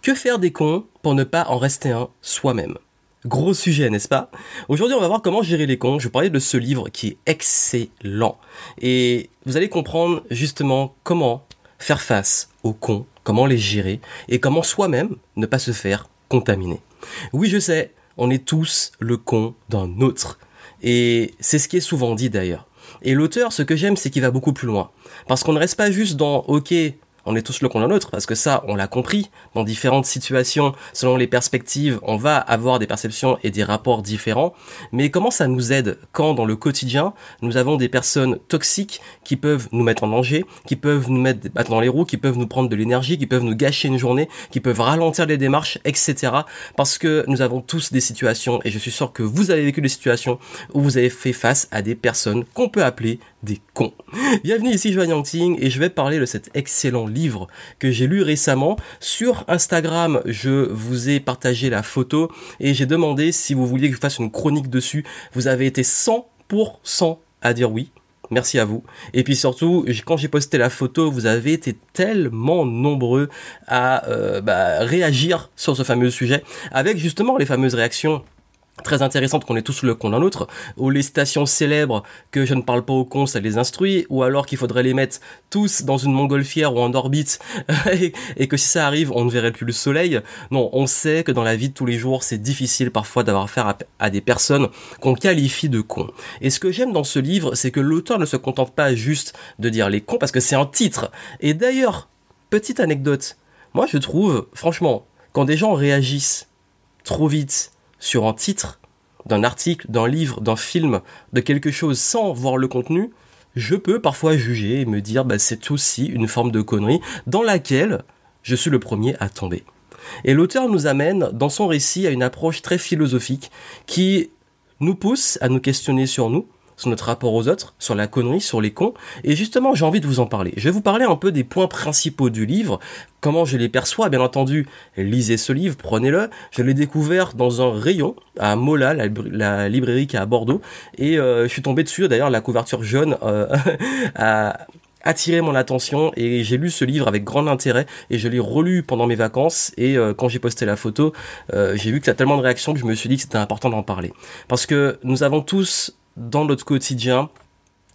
Que faire des cons pour ne pas en rester un soi-même? Gros sujet, n'est-ce pas? Aujourd'hui, on va voir comment gérer les cons. Je vais parler de ce livre qui est excellent. Et vous allez comprendre justement comment faire face aux cons, comment les gérer et comment soi-même ne pas se faire contaminer. Oui, je sais, on est tous le con d'un autre. Et c'est ce qui est souvent dit d'ailleurs. Et l'auteur, ce que j'aime, c'est qu'il va beaucoup plus loin. Parce qu'on ne reste pas juste dans, ok, on est tous le con d'un autre, parce que ça, on l'a compris, dans différentes situations, selon les perspectives, on va avoir des perceptions et des rapports différents, mais comment ça nous aide quand dans le quotidien, nous avons des personnes toxiques qui peuvent nous mettre en danger, qui peuvent nous mettre des bâtons dans les roues, qui peuvent nous prendre de l'énergie, qui peuvent nous gâcher une journée, qui peuvent ralentir les démarches, etc. Parce que nous avons tous des situations, et je suis sûr que vous avez vécu des situations où vous avez fait face à des personnes qu'on peut appeler des cons. Bienvenue ici Joanne Yangting et je vais parler de cet excellent livre que j'ai lu récemment. Sur Instagram, je vous ai partagé la photo et j'ai demandé si vous vouliez que je fasse une chronique dessus. Vous avez été 100% à dire oui. Merci à vous. Et puis surtout, quand j'ai posté la photo, vous avez été tellement nombreux à euh, bah, réagir sur ce fameux sujet, avec justement les fameuses réactions très intéressante qu'on est tous le con d'un autre, ou les stations célèbres que je ne parle pas aux cons, ça les instruit, ou alors qu'il faudrait les mettre tous dans une montgolfière ou en orbite, et, que si ça arrive, on ne verrait plus le soleil. Non, on sait que dans la vie de tous les jours, c'est difficile parfois d'avoir affaire à, des personnes qu'on qualifie de cons. Et ce que j'aime dans ce livre, c'est que l'auteur ne se contente pas juste de dire les cons, parce que c'est un titre. Et d'ailleurs, petite anecdote, moi je trouve, franchement, quand des gens réagissent trop vite, sur un titre d'un article, d'un livre, d'un film, de quelque chose sans voir le contenu, je peux parfois juger et me dire bah, c'est aussi une forme de connerie dans laquelle je suis le premier à tomber. Et l'auteur nous amène dans son récit à une approche très philosophique qui nous pousse à nous questionner sur nous, sur notre rapport aux autres, sur la connerie, sur les cons. Et justement, j'ai envie de vous en parler. Je vais vous parler un peu des points principaux du livre, comment je les perçois. Bien entendu, lisez ce livre, prenez-le. Je l'ai découvert dans un rayon à Mola, la, librairie qui est à Bordeaux. Et euh, je suis tombé dessus. D'ailleurs, la couverture jaune euh, a attiré mon attention et j'ai lu ce livre avec grand intérêt et je l'ai relu pendant mes vacances et euh, quand j'ai posté la photo j'ai vu que ça a tellement de réactions que je me suis dit que c'était important d'en parler parce que nous avons tous dans notre quotidien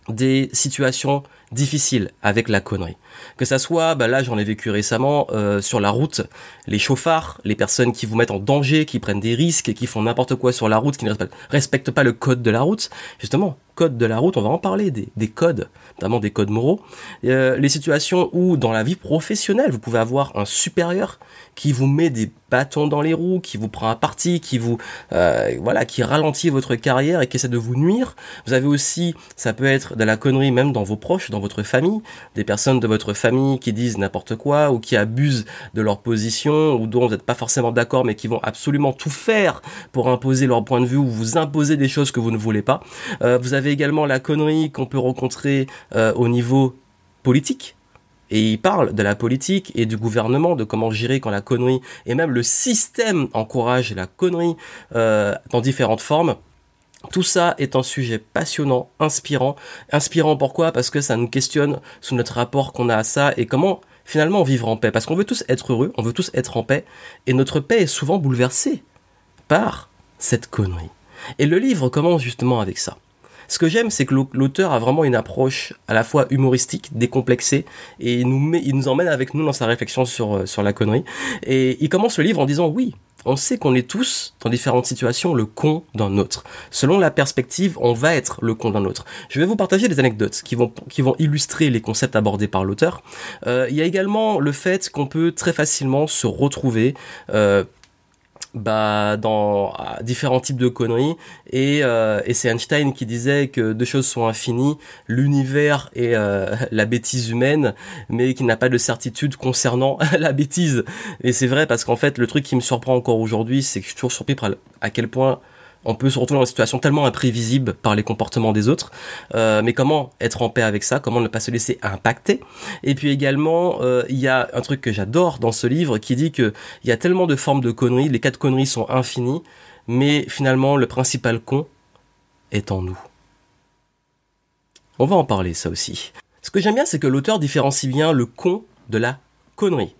des situations difficiles avec la connerie. Que ça soit, bah là j'en ai vécu récemment euh, sur la route, les chauffards, les personnes qui vous mettent en danger, qui prennent des risques, qui font n'importe quoi sur la route, qui ne respectent pas le code de la route. Justement, code de la route, on va en parler, des, des codes, notamment des codes moraux. Euh, les situations où dans la vie professionnelle, vous pouvez avoir un supérieur qui vous met des bâtons dans les roues, qui vous prend un parti, qui vous euh, voilà, qui ralentit votre carrière et qui essaie de vous nuire. Vous avez aussi, ça peut être de la connerie même dans vos proches, dans votre famille, des personnes de votre famille qui disent n'importe quoi ou qui abusent de leur position ou dont vous n'êtes pas forcément d'accord mais qui vont absolument tout faire pour imposer leur point de vue ou vous imposer des choses que vous ne voulez pas. Euh, vous avez également la connerie qu'on peut rencontrer euh, au niveau politique et il parle de la politique et du gouvernement, de comment gérer quand la connerie, et même le système encourage la connerie euh, dans différentes formes. Tout ça est un sujet passionnant, inspirant. Inspirant pourquoi? Parce que ça nous questionne sur notre rapport qu'on a à ça et comment finalement vivre en paix. Parce qu'on veut tous être heureux, on veut tous être en paix, et notre paix est souvent bouleversée par cette connerie. Et le livre commence justement avec ça. Ce que j'aime, c'est que l'auteur a vraiment une approche à la fois humoristique, décomplexée, et il nous, met, il nous emmène avec nous dans sa réflexion sur, euh, sur la connerie. Et il commence le livre en disant oui, on sait qu'on est tous, dans différentes situations, le con d'un autre. Selon la perspective, on va être le con d'un autre. Je vais vous partager des anecdotes qui vont, illustrer les concepts abordés par l'auteur. Euh, il y a également le fait qu'on peut très facilement se retrouver euh, bah, dans différents types de conneries. Et, euh, et c'est Einstein qui disait que deux choses sont infinies, l'univers et euh, la bêtise humaine, mais qui n'a pas de certitude concernant la bêtise. Et c'est vrai parce qu'en fait, le truc qui me surprend encore aujourd'hui, c'est que je suis toujours surpris par à quel point on peut se retrouver dans une situation tellement imprévisible par les comportements des autres. Euh, mais comment être en paix avec ça? Comment ne pas se laisser impacter? Et puis également, euh, il y a un truc que j'adore dans ce livre qui dit que il y a tellement de formes de conneries, les quatre conneries sont infinies, mais finalement le principal con est en nous. On va en parler ça aussi. Ce que j'aime bien, c'est que l'auteur différencie bien le con de la connerie.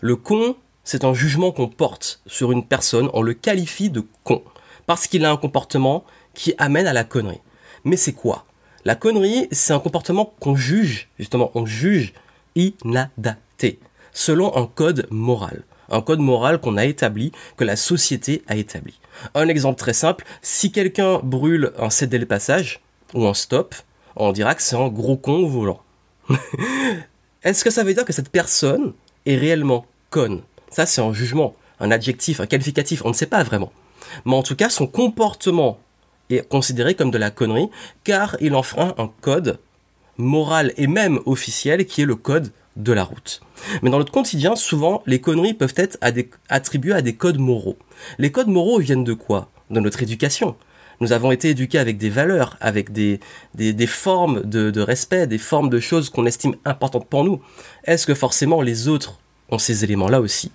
Le con c'est un jugement qu'on porte sur une personne, on le qualifie de con, parce qu'il a un comportement qui amène à la connerie. Mais c'est quoi? La connerie, c'est un comportement qu'on juge, justement, on juge inadapté, selon un code moral. Un code moral qu'on a établi, que la société a établi. Un exemple très simple, si quelqu'un brûle un cédé le passage, ou un stop, on dira que c'est un gros con au volant. Est-ce que ça veut dire que cette personne est réellement conne? Ça, c'est un jugement, un adjectif, un qualificatif, on ne sait pas vraiment. Mais en tout cas, son comportement est considéré comme de la connerie, car il enfreint un code moral et même officiel qui est le code de la route. Mais dans notre quotidien, souvent, les conneries peuvent être attribuées à des codes moraux. Les codes moraux viennent de quoi? De notre éducation. Nous avons été éduqués avec des valeurs, avec des, formes de, de, respect, des formes de choses qu'on estime importantes pour nous. Est-ce que forcément les autres ces éléments-là aussi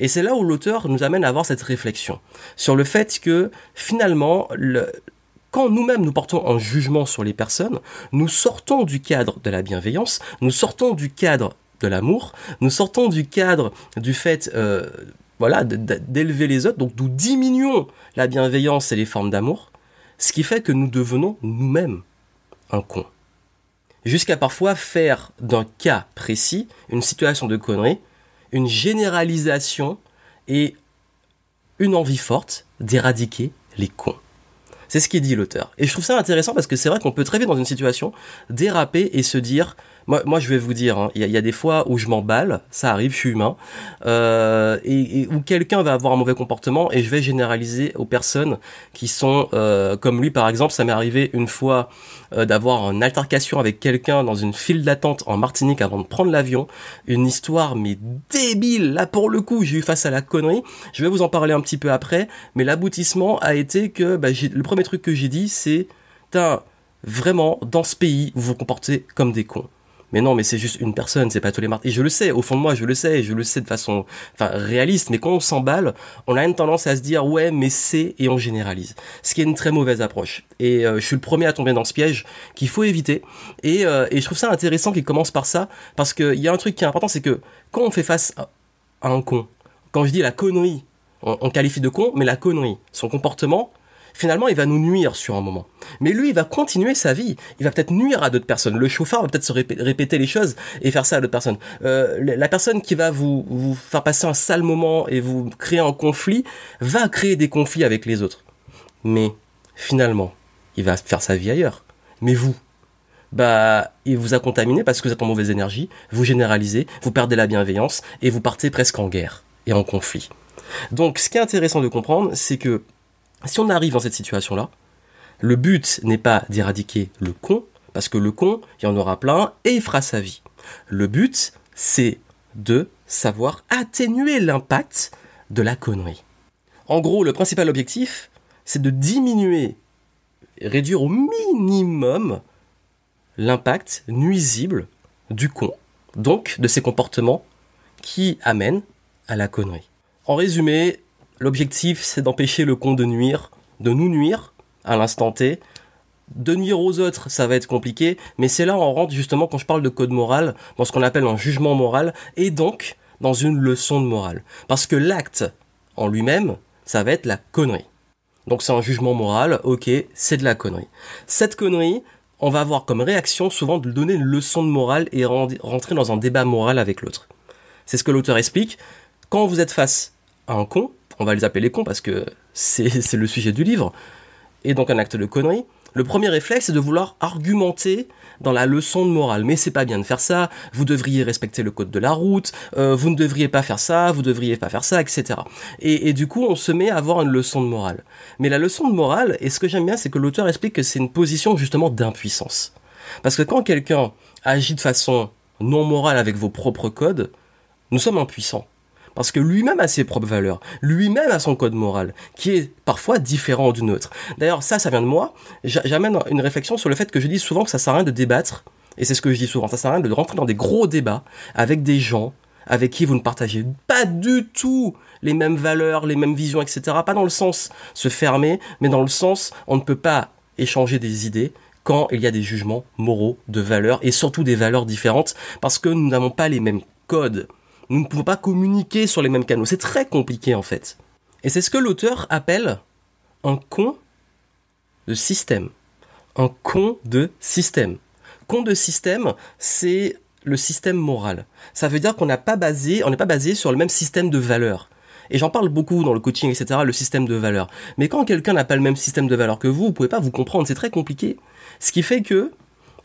Et c'est là où l'auteur nous amène à avoir cette réflexion sur le fait que finalement, le, quand nous-mêmes nous portons un jugement sur les personnes, nous sortons du cadre de la bienveillance, nous sortons du cadre de l'amour, nous sortons du cadre du fait euh, voilà, d'élever les autres, donc nous diminuons la bienveillance et les formes d'amour, ce qui fait que nous devenons nous-mêmes un con. Jusqu'à parfois faire d'un cas précis, une situation de connerie, une généralisation et une envie forte d'éradiquer les cons. C'est ce qui dit l'auteur. Et je trouve ça intéressant parce que c'est vrai qu'on peut très vite dans une situation déraper et se dire moi, moi, je vais vous dire, hein, il y, a des fois où je m'emballe, ça arrive, je suis humain, euh, et, où quelqu'un va avoir un mauvais comportement et je vais généraliser aux personnes qui sont euh, comme lui, par exemple. Ça m'est arrivé une fois euh, d'avoir une altercation avec quelqu'un dans une file d'attente en Martinique avant de prendre l'avion. Une histoire mais débile. Là, pour le coup, j'ai eu face à la connerie. Je vais vous en parler un petit peu après, mais l'aboutissement a été que bah, le premier truc que j'ai dit, c'est vraiment, dans ce pays, vous vous comportez comme des cons mais non, mais c'est juste une personne, c'est pas tous les martyrs. Et je le sais, au fond de moi, je le sais, je le sais de façon, enfin, réaliste. Mais quand on s'emballe, on a une tendance à se dire, ouais, mais c'est, et on généralise. Ce qui est une très mauvaise approche. Et euh, je suis le premier à tomber dans ce piège qu'il faut éviter. Et, euh, et je trouve ça intéressant qu'il commence par ça, parce qu'il y a un truc qui est important, c'est que quand on fait face à, un con, quand je dis la connerie, on, on qualifie de con, mais la connerie, son comportement, finalement, il va nous nuire sur un moment. Mais lui, il va continuer sa vie. Il va peut-être nuire à d'autres personnes. Le chauffeur va peut-être se répéter les choses et faire ça à d'autres personnes. Euh, la personne qui va vous, vous faire passer un sale moment et vous créer un conflit va créer des conflits avec les autres. Mais finalement, il va faire sa vie ailleurs. Mais vous, bah, il vous a contaminé parce que vous êtes en mauvaise énergie, vous généralisez, vous perdez la bienveillance et vous partez presque en guerre et en conflit. Donc, ce qui est intéressant de comprendre, c'est que si on arrive dans cette situation-là, le but n'est pas d'éradiquer le con, parce que le con, il y en aura plein et il fera sa vie. Le but, c'est de savoir atténuer l'impact de la connerie. En gros, le principal objectif, c'est de diminuer, réduire au minimum l'impact nuisible du con, donc de ses comportements qui amènent à la connerie. En résumé, L'objectif, c'est d'empêcher le con de nuire, de nous nuire à l'instant T. De nuire aux autres, ça va être compliqué, mais c'est là où on rentre justement quand je parle de code moral, dans ce qu'on appelle un jugement moral, et donc dans une leçon de morale. Parce que l'acte en lui-même, ça va être la connerie. Donc c'est un jugement moral, ok, c'est de la connerie. Cette connerie, on va avoir comme réaction souvent de donner une leçon de morale et rentrer dans un débat moral avec l'autre. C'est ce que l'auteur explique. Quand vous êtes face à un con, on va les appeler les cons parce que c'est le sujet du livre, et donc un acte de connerie, le premier réflexe c'est de vouloir argumenter dans la leçon de morale. Mais c'est pas bien de faire ça, vous devriez respecter le code de la route, euh, vous ne devriez pas faire ça, vous devriez pas faire ça, etc. Et, et, du coup, on se met à avoir une leçon de morale. Mais la leçon de morale, et ce que j'aime bien, c'est que l'auteur explique que c'est une position justement d'impuissance. Parce que quand quelqu'un agit de façon non morale avec vos propres codes, nous sommes impuissants parce que lui-même a ses propres valeurs, lui-même a son code moral, qui est parfois différent du nôtre. D'ailleurs, ça, ça vient de moi. J'amène une réflexion sur le fait que je dis souvent que ça sert à rien de débattre, et c'est ce que je dis souvent, ça sert à rien de rentrer dans des gros débats avec des gens avec qui vous ne partagez pas du tout les mêmes valeurs, les mêmes visions, etc. Pas dans le sens se fermer, mais dans le sens on ne peut pas échanger des idées quand il y a des jugements moraux, de valeurs, et surtout des valeurs différentes, parce que nous n'avons pas les mêmes codes Nous ne pouvons pas communiquer sur les mêmes canaux. C'est très compliqué en fait. Et c'est ce que l'auteur appelle un con de système. Un con de système. Con de système, c'est le système moral. Ça veut dire qu'on pas n'est pas basé sur le même système de valeurs. Et j'en parle beaucoup dans le coaching, etc., le système de valeurs. Mais quand quelqu'un n'a pas le même système de valeurs que vous, vous pouvez pas vous comprendre, c'est très compliqué. Ce qui fait que,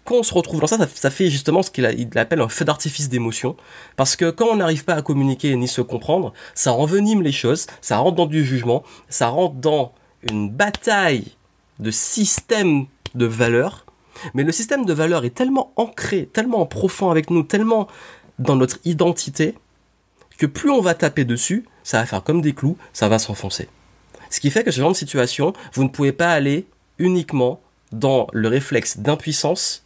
quand on se retrouve dans ça, ça, fait justement ce qu'il appelle un feu d'artifice d'émotion. Parce que quand on n'arrive pas à communiquer ni se comprendre, ça envenime les choses, ça rentre dans du jugement, ça rentre dans une bataille de système de valeurs mais le système de valeurs est tellement ancré, tellement profond avec nous, tellement dans notre identité, que plus on va taper dessus, ça va faire comme des clous, ça va s'enfoncer. Ce qui fait que ce genre de situation, vous ne pouvez pas aller uniquement dans le réflexe d'impuissance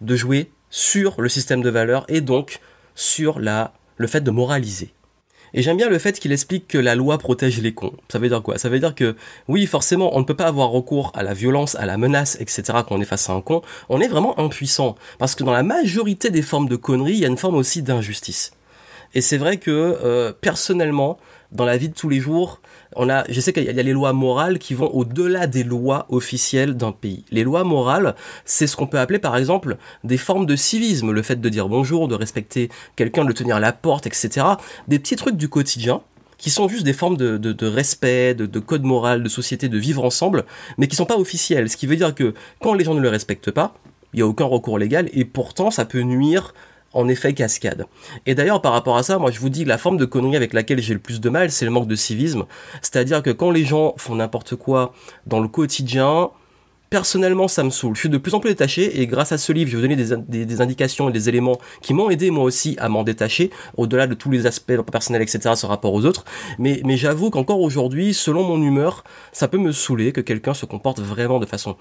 de jouer sur le système de valeurs et donc sur le fait de moraliser. Et j'aime bien le fait qu'il explique que la loi protège les cons. Ça veut dire quoi? Ça veut dire que oui, forcément, on ne peut pas avoir recours à la violence, à la menace, etc. quand on est face à un con. On est vraiment impuissant. Parce que dans la majorité des formes de conneries, il y a une forme aussi d'injustice. Et c'est vrai que euh, personnellement, dans la vie de tous les jours, on a, je sais qu'il y a les lois morales qui vont au-delà des lois officielles d'un pays. Les lois morales, c'est ce qu'on peut appeler par exemple des formes de civisme, le fait de dire bonjour, de respecter quelqu'un, de tenir la porte, etc. Des petits trucs du quotidien qui sont juste des formes de, respect, de, de, code moral, de société, de vivre ensemble, mais qui sont pas officiels. Ce qui veut dire que quand les gens ne le respectent pas, il n'y a aucun recours légal et pourtant ça peut nuire en effet cascade. Et d'ailleurs, par rapport à ça, moi je vous dis que la forme de connerie avec laquelle j'ai le plus de mal, c'est le manque de civisme. C'est-à-dire que quand les gens font n'importe quoi dans le quotidien, personnellement ça me saoule. Je suis de plus en plus détaché et grâce à ce livre, je vais vous donner des, indications et des éléments qui m'ont aidé moi aussi à m'en détacher, au-delà de tous les aspects personnels, etc., ce rapport aux autres. Mais, mais j'avoue qu'encore aujourd'hui, selon mon humeur, ça peut me saouler que quelqu'un se comporte vraiment de façon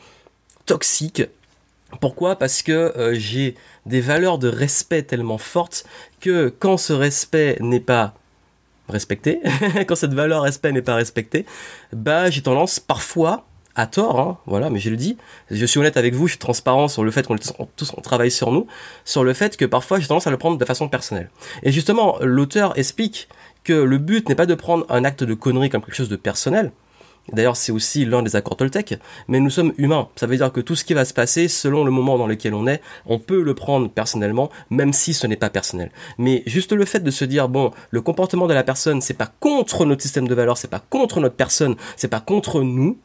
toxique pourquoi? Parce que euh, j'ai des valeurs de respect tellement fortes que quand ce respect n'est pas respecté, quand cette valeur respect n'est pas respectée, bah j'ai tendance parfois à tort, hein, voilà, mais je le dis, je suis honnête avec vous, je suis transparent sur le fait qu'on travaille sur nous, sur le fait que parfois j'ai tendance à le prendre de façon personnelle. Et justement, l'auteur explique que le but n'est pas de prendre un acte de connerie comme quelque chose de personnel, D'ailleurs, c'est aussi l'un des accords Toltec, mais nous sommes humains. Ça veut dire que tout ce qui va se passer, selon le moment dans lequel on est, on peut le prendre personnellement, même si ce n'est pas personnel. Mais juste le fait de se dire, bon, le comportement de la personne, c'est pas contre notre système de valeurs, c'est pas contre notre personne, c'est pas contre nous,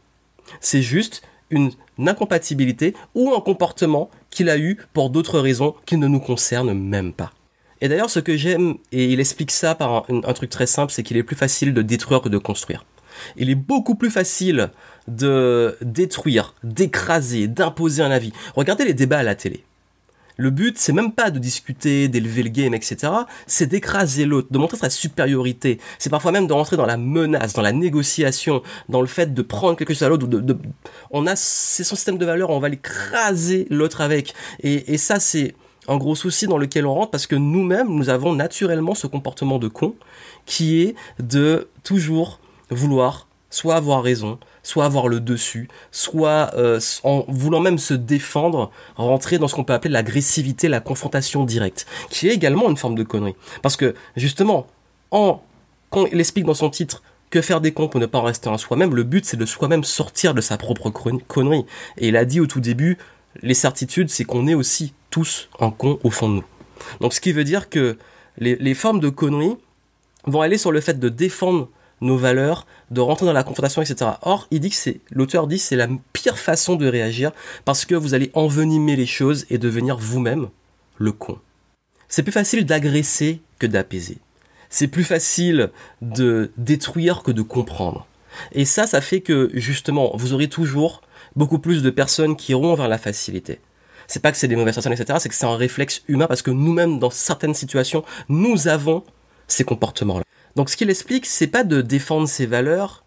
c'est juste une incompatibilité ou un comportement qu'il a eu pour d'autres raisons qui ne nous concernent même pas. Et d'ailleurs, ce que j'aime, et il explique ça par un, un truc très simple, c'est qu'il est plus facile de détruire que de construire il est beaucoup plus facile de détruire, d'écraser, d'imposer un avis. Regardez les débats à la télé. Le but, c'est même pas de discuter, d'élever le game, etc. C'est d'écraser l'autre, de montrer sa supériorité. C'est parfois même de rentrer dans la menace, dans la négociation, dans le fait de prendre quelque chose à l'autre. On a, c'est son système de valeurs, on va l'écraser l'autre avec. Et ça, c'est un gros souci dans lequel on rentre parce que nous-mêmes, nous avons naturellement ce comportement de con qui est de toujours vouloir soit avoir raison, soit avoir le dessus, soit euh, en voulant même se défendre, rentrer dans ce qu'on peut appeler l'agressivité, la confrontation directe, qui est également une forme de connerie. Parce que justement, en quand il explique dans son titre que faire des cons pour ne pas en rester en soi-même, le but c'est de soi-même sortir de sa propre connerie. Et il a dit au tout début, les certitudes, c'est qu'on est aussi tous un con au fond de nous. Donc ce qui veut dire que les, les formes de conneries vont aller sur le fait de défendre nos valeurs, de rentrer dans la confrontation, etc. Or, il dit que c'est, l'auteur dit, c'est la pire façon de réagir parce que vous allez envenimer les choses et devenir vous-même le con. C'est plus facile d'agresser que d'apaiser. C'est plus facile de détruire que de comprendre. Et ça, ça fait que, justement, vous aurez toujours beaucoup plus de personnes qui iront vers la facilité. C'est pas que c'est des mauvaises personnes, etc. C'est que c'est un réflexe humain parce que nous-mêmes, dans certaines situations, nous avons ces comportements-là. Donc ce qu'il explique, c'est pas de défendre ses valeurs,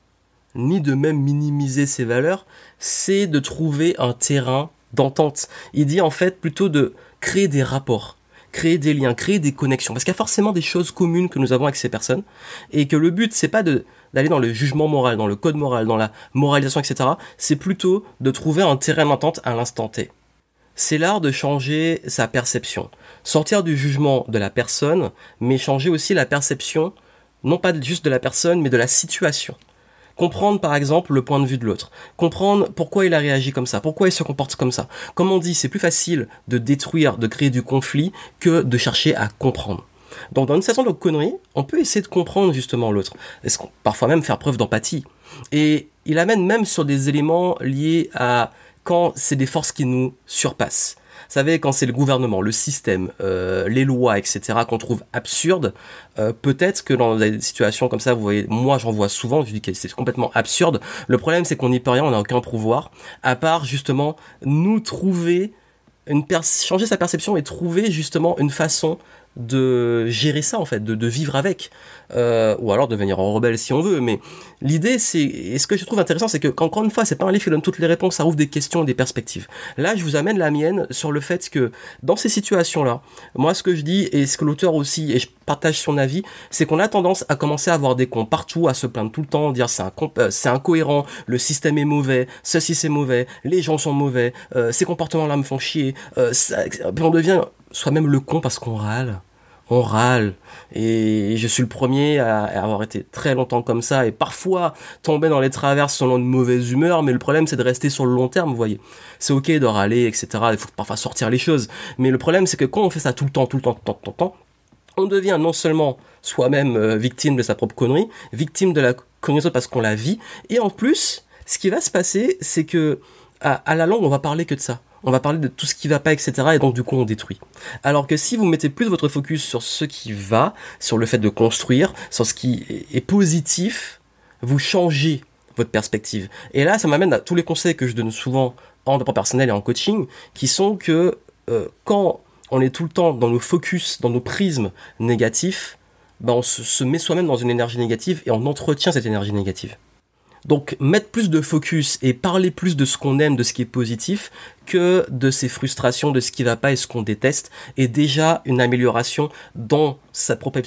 ni de même minimiser ses valeurs, c'est de trouver un terrain d'entente. Il dit en fait plutôt de créer des rapports, créer des liens, créer des connexions, parce qu'il y a forcément des choses communes que nous avons avec ces personnes, et que le but c'est pas de d'aller dans le jugement moral, dans le code moral, dans la moralisation, etc. C'est plutôt de trouver un terrain d'entente à l'instant T. c'est l'art de changer sa perception. Sortir du jugement de la personne, mais changer aussi la perception, non pas juste de la personne, mais de la situation. Comprendre par exemple le point de vue de l'autre. Comprendre pourquoi il a réagi comme ça, pourquoi il se comporte comme ça. Comme on dit, c'est plus facile de détruire, de créer du conflit que de chercher à comprendre. Donc dans une situation de connerie, on peut essayer de comprendre justement l'autre. Parfois même faire preuve d'empathie. Et il amène même sur des éléments liés à quand c'est des forces qui nous surpassent. Savez, quand c'est le gouvernement, le système, euh, les lois, etc., qu'on trouve absurdes, euh, peut-être que dans des situations comme ça, vous voyez, moi j'en vois souvent, je dis que c'est complètement absurde. Le problème, c'est qu'on n'y peut rien, on n'a aucun pouvoir, à part justement nous trouver une changer sa perception et trouver justement une façon de gérer ça en fait, de, vivre avec, euh, ou alors devenir en rebelle si on veut. Mais l'idée, c'est, et ce que je trouve intéressant, c'est que encore une fois, c'est pas un livre qui donne toutes les réponses, ça ouvre des questions et des perspectives. Là, je vous amène la mienne sur le fait que dans ces situations-là, moi, ce que je dis et ce que l'auteur aussi, et je partage son avis, c'est qu'on a tendance à commencer à avoir des cons partout, à se plaindre tout le temps, dire c'est un euh, c'est incohérent, le système est mauvais, ceci c'est mauvais, les gens sont mauvais, euh, ces comportements-là me font chier. Ça, on devient soi-même le con parce qu'on râle on râle. Et je suis le premier à avoir été très longtemps comme ça et parfois tomber dans les traverses selon une mauvaise humeur, mais le problème c'est de rester sur le long terme, vous voyez. C'est ok de râler, etc. Il faut parfois sortir les choses. Mais le problème c'est que quand on fait ça tout le temps, tout le temps, tout le temps, tout le temps, on devient non seulement soi-même euh, victime de sa propre connerie, victime de la connerie parce qu'on la vit, et en plus, ce qui va se passer, c'est que à la longue, on va parler que de ça on va parler de tout ce qui va pas, etc. Et donc du coup on détruit. Alors que si vous mettez plus votre focus sur ce qui va, sur le fait de construire, sur ce qui est positif, vous changez votre perspective. Et là, ça m'amène à tous les conseils que je donne souvent en développement personnel et en coaching, qui sont que euh, quand on est tout le temps dans nos focus, dans nos prismes négatifs, ben on se met soi-même dans une énergie négative et on entretient cette énergie négative. Donc mettre plus de focus et parler plus de ce qu'on aime, de ce qui est positif, que de ses frustrations, de ce qui va pas et ce qu'on déteste, est déjà une amélioration dans sa propre,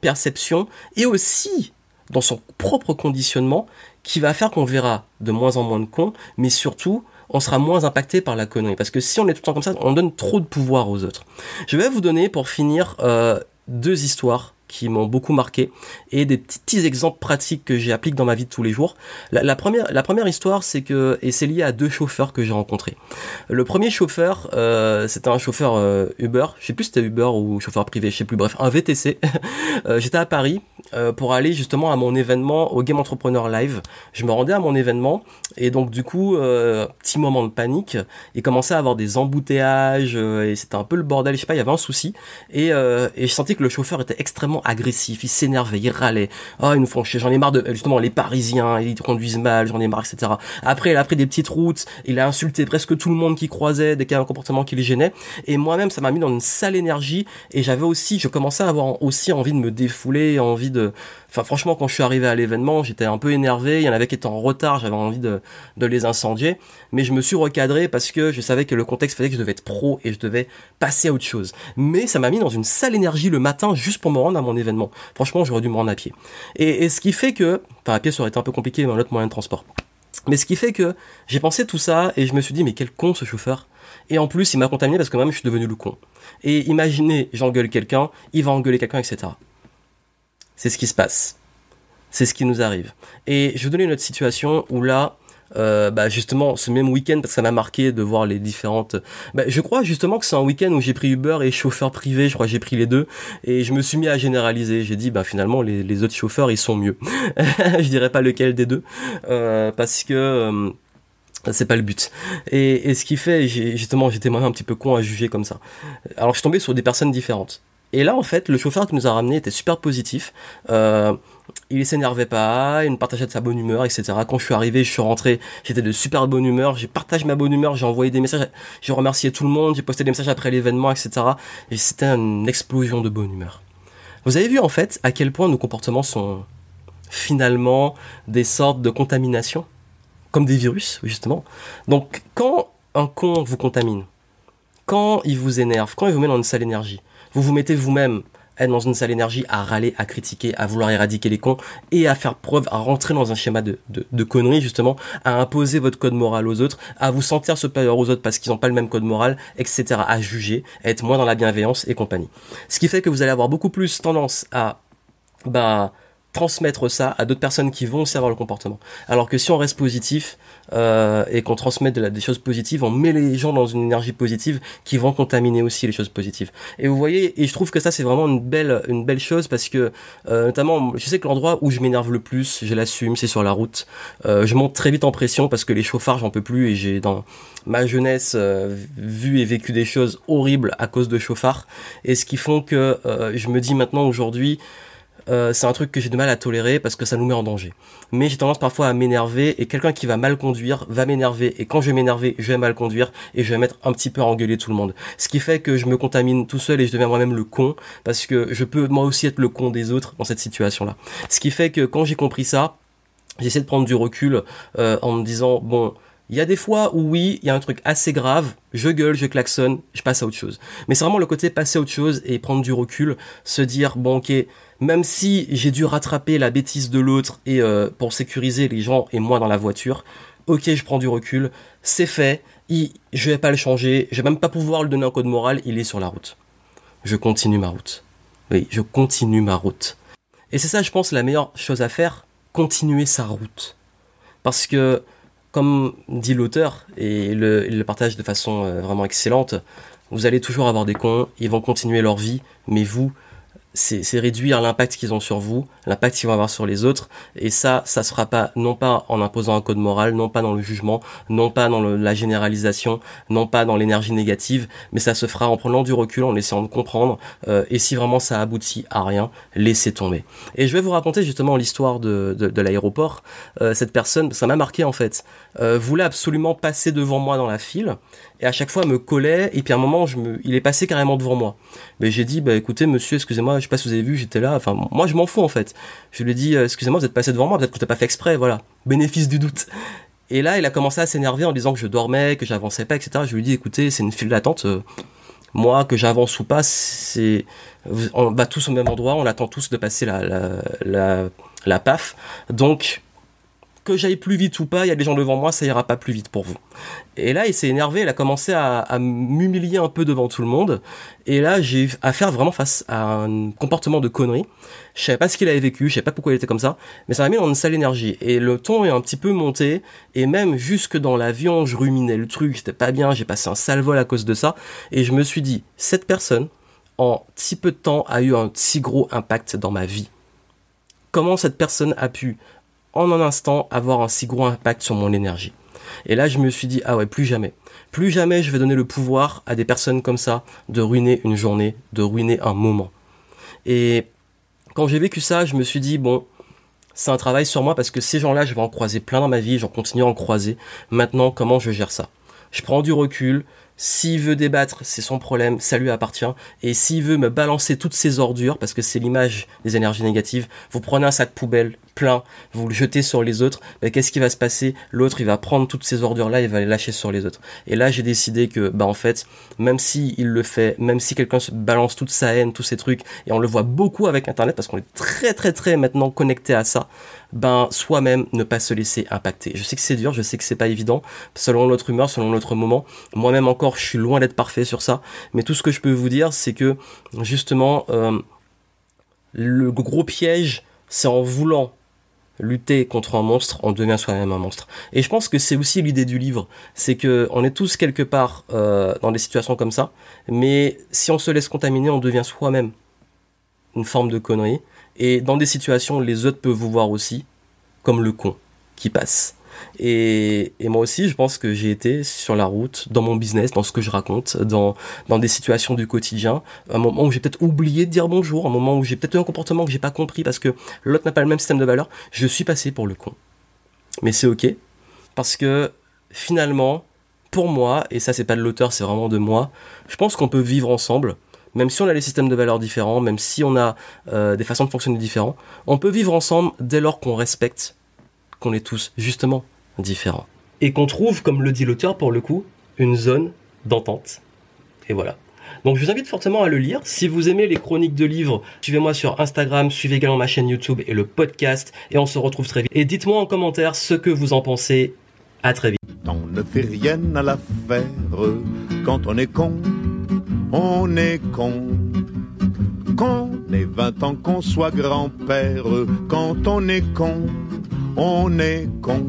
perception et aussi dans son propre conditionnement qui va faire qu'on verra de moins en moins de cons, mais surtout on sera moins impacté par la connerie. Parce que si on est tout le temps comme ça, on donne trop de pouvoir aux autres. Je vais vous donner pour finir euh, deux histoires qui m'ont beaucoup marqué et des petits exemples pratiques que j'applique dans ma vie de tous les jours. La, première, la première histoire, c'est que et c'est lié à deux chauffeurs que j'ai rencontrés. Le premier chauffeur, euh, c'était un chauffeur euh, Uber, je sais plus si c'était Uber ou chauffeur privé, je sais plus. Bref, un VTC. euh, J'étais à Paris pour aller justement à mon événement au Game Entrepreneur Live. Je me rendais à mon événement et donc du coup, petit moment de panique. Il commençait à avoir des embouteillages et c'était un peu le bordel. Je sais pas, il y avait un souci et je sentais que le chauffeur était extrêmement agressif, il s'énervait, il râlait. Oh, ils nous font chier, j'en ai marre de, justement, les Parisiens, ils conduisent mal, j'en ai marre, etc. Après, il a pris des petites routes, il a insulté presque tout le monde qui croisait dès qu'il y un comportement qui les gênait. Et moi-même, ça m'a mis dans une sale énergie et j'avais aussi, je commençais à avoir aussi envie de me défouler, envie de, enfin, franchement, quand je suis arrivé à l'événement, j'étais un peu énervé, il y en avait qui étaient en retard, j'avais envie de, les incendier. Mais je me suis recadré parce que je savais que le contexte faisait que je devais être pro et je devais passer à autre chose. Mais ça m'a mis dans une sale énergie le matin juste pour me rendre à mon événement. Franchement, j'aurais dû me rendre à pied. Et, ce qui fait que, enfin à pied ça aurait été un peu compliqué dans l'autre moyen de transport. Mais ce qui fait que j'ai pensé tout ça et je me suis dit mais quel con ce chauffeur. Et en plus il m'a contaminé parce que moi-même je suis devenu le con. Et imaginez, j'engueule quelqu'un, il va engueuler quelqu'un, etc. C'est ce qui se passe. C'est ce qui nous arrive. Et je vais donner une autre situation où là, euh, bah justement ce même week-end parce que ça m'a marqué de voir les différentes bah, je crois justement que c'est un week-end où j'ai pris Uber et chauffeur privé je crois j'ai pris les deux et je me suis mis à généraliser j'ai dit bah finalement les, autres chauffeurs ils sont mieux je dirais pas lequel des deux euh, parce que euh, c'est pas le but. Et, ce qui fait, justement, j'étais moi un petit peu con à juger comme ça. Alors je suis tombé sur des personnes différentes. Et là, en fait, le chauffeur qui nous a ramené était super positif. Euh, il s'énervait pas, il me partageait de sa bonne humeur, etc. Quand je suis arrivé, je suis rentré, j'étais de super bonne humeur, j'ai partagé ma bonne humeur, j'ai envoyé des messages, j'ai remercié tout le monde, j'ai posté des messages après l'événement, etc. Et c'était une explosion de bonne humeur. Vous avez vu en fait à quel point nos comportements sont finalement des sortes de contamination, comme des virus, justement. Donc quand un con vous contamine, quand il vous énerve, quand il vous met dans une sale énergie, vous vous mettez vous-même être dans une sale énergie à râler, à critiquer, à vouloir éradiquer les cons et à faire preuve, à rentrer dans un schéma de, de, de conneries justement, à imposer votre code moral aux autres, à vous sentir supérieur aux autres parce qu'ils n'ont pas le même code moral, etc. À juger, à être moins dans la bienveillance et compagnie. Ce qui fait que vous allez avoir beaucoup plus tendance à bah transmettre ça à d'autres personnes qui vont savoir le comportement. Alors que si on reste positif euh, et qu'on transmet des choses positives, on met les gens dans une énergie positive qui vont contaminer aussi les choses positives. Et vous voyez, et je trouve que ça c'est vraiment une belle une belle chose parce que euh, notamment, je sais que l'endroit où je m'énerve le plus, je l'assume, c'est sur la route. Euh, je monte très vite en pression parce que les chauffards j'en peux plus et j'ai dans ma jeunesse euh, vu et vécu des choses horribles à cause de chauffards et ce qui font que euh, je me dis maintenant aujourd'hui euh, c'est un truc que j'ai du mal à tolérer parce que ça nous met en danger. Mais j'ai tendance parfois à m'énerver et quelqu'un qui va mal conduire va m'énerver et quand je vais m'énerver, je vais mal conduire et je vais mettre un petit peu à engueuler tout le monde. Ce qui fait que je me contamine tout seul et je deviens moi-même le con parce que je peux moi aussi être le con des autres dans cette situation-là. Ce qui fait que quand j'ai compris ça, j'essaie de prendre du recul euh, en me disant bon, il y a des fois où oui, il y a un truc assez grave, je gueule, je klaxonne, je passe à autre chose. Mais c'est vraiment le côté passer à autre chose et prendre du recul, se dire bon ok, même si j'ai dû rattraper la bêtise de l'autre et euh, pour sécuriser les gens et moi dans la voiture, ok, je prends du recul, c'est fait, il, je vais pas le changer, je vais même pas pouvoir lui donner un code moral, il est sur la route. Je continue ma route. Oui, je continue ma route. Et c'est ça, je pense, la meilleure chose à faire, continuer sa route. Parce que, comme dit l'auteur, et il le partage de façon euh, vraiment excellente, vous allez toujours avoir des cons, ils vont continuer leur vie, mais vous, c'est réduire l'impact qu'ils ont sur vous, l'impact qu'ils vont avoir sur les autres. Et ça, ça sera pas, non pas en imposant un code moral, non pas dans le jugement, non pas dans le, la généralisation, non pas dans l'énergie négative, mais ça se fera en prenant du recul, en essayant de comprendre. Euh, et si vraiment ça aboutit à rien, laissez tomber. Et je vais vous raconter justement l'histoire de, de, de l'aéroport. Euh, cette personne, ça m'a marqué en fait, euh, voulait absolument passer devant moi dans la file et à chaque fois me collait et puis à un moment je me il est passé carrément devant moi mais j'ai dit bah écoutez monsieur excusez-moi sais pas si vous avez vu j'étais là enfin moi je m'en fous en fait. Je lui ai dit euh, excusez-moi vous êtes passé devant moi peut-être que t'as pas fait exprès voilà. Bénéfice du doute. Et là il a commencé à s'énerver en disant que je dormais que j'avançais pas etc je lui ai dit écoutez c'est une file d'attente euh, moi que j'avance ou pas c'est on va tous au même endroit on attend tous de passer la la la, la PAF. Donc que j'aille plus vite ou pas, il y a des gens devant moi, ça ira pas plus vite pour vous. Et là, il s'est énervé, il a commencé à, m'humilier un peu devant tout le monde. Et là, j'ai eu à faire vraiment face à un comportement de connerie. Je savais pas ce qu'il avait vécu, je savais pas pourquoi il était comme ça, mais ça m'a mis dans une sale énergie. Et le ton est un petit peu monté, et même jusque dans l'avion, je ruminais le truc, c'était pas bien, j'ai passé un sale vol à cause de ça. Et je me suis dit, cette personne, en si peu de temps, a eu un si gros impact dans ma vie. Comment cette personne a pu en un instant avoir un si gros impact sur mon énergie. Et là, je me suis dit, ah ouais, plus jamais. Plus jamais je vais donner le pouvoir à des personnes comme ça de ruiner une journée, de ruiner un moment. Et quand j'ai vécu ça, je me suis dit, bon, c'est un travail sur moi parce que ces gens-là, je vais en croiser plein dans ma vie, j'en continue à en croiser. Maintenant, comment je gère ça? Je prends du recul, s'il veut débattre, c'est son problème, ça lui appartient. Et s'il veut me balancer toutes ces ordures, parce que c'est l'image des énergies négatives, vous prenez un sac poubelle plein, vous le jetez sur les autres, qu'est-ce qui va se passer? L'autre, il va prendre toutes ces ordures-là, il va les lâcher sur les autres. Et là, j'ai décidé que, bah en fait, même si il le fait, même si quelqu'un se balance toute sa haine, tous ces trucs, et on le voit beaucoup avec Internet, parce qu'on est très très très maintenant connecté à ça, ben soi-même ne pas se laisser impacter. Je sais que c'est dur, je sais que c'est pas évident, selon notre humeur, selon notre moment. Moi-même encore, je suis loin d'être parfait sur ça, mais tout ce que je peux vous dire, c'est que justement, euh, le gros piège, c'est en voulant lutter contre un monstre, on devient soi-même un monstre. Et je pense que c'est aussi l'idée du livre, c'est que on est tous quelque part euh, dans des situations comme ça, mais si on se laisse contaminer, on devient soi-même une forme de connerie. Et dans des situations, les autres peuvent vous voir aussi comme le con qui passe. Et, moi aussi, je pense que j'ai été sur la route, dans mon business, dans ce que je raconte, dans, dans des situations du quotidien, un moment où j'ai peut-être oublié de dire bonjour, un moment où j'ai peut-être eu un comportement que j'ai pas compris parce que l'autre n'a pas le même système de valeur, je suis passé pour le con. Mais c'est ok, parce que finalement, pour moi, et ça c'est pas de l'auteur, c'est vraiment de moi, je pense qu'on peut vivre ensemble, même si on a des systèmes de valeurs différents, même si on a euh, des façons de fonctionner différents, on peut vivre ensemble dès lors qu'on respecte qu'on est tous justement différents. Et qu'on trouve, comme le dit l'auteur pour le coup, une zone d'entente. Et voilà. Donc je vous invite fortement à le lire. Si vous aimez les chroniques de livres, suivez-moi sur Instagram, suivez également ma chaîne YouTube et le podcast. Et on se retrouve très vite. Et dites-moi en commentaire ce que vous en pensez. À très vite. On ne fait rien à l'affaire. Quand on est con, on est con. Qu'on ait 20 ans, qu'on soit grand-père. Quand on est con, on est con.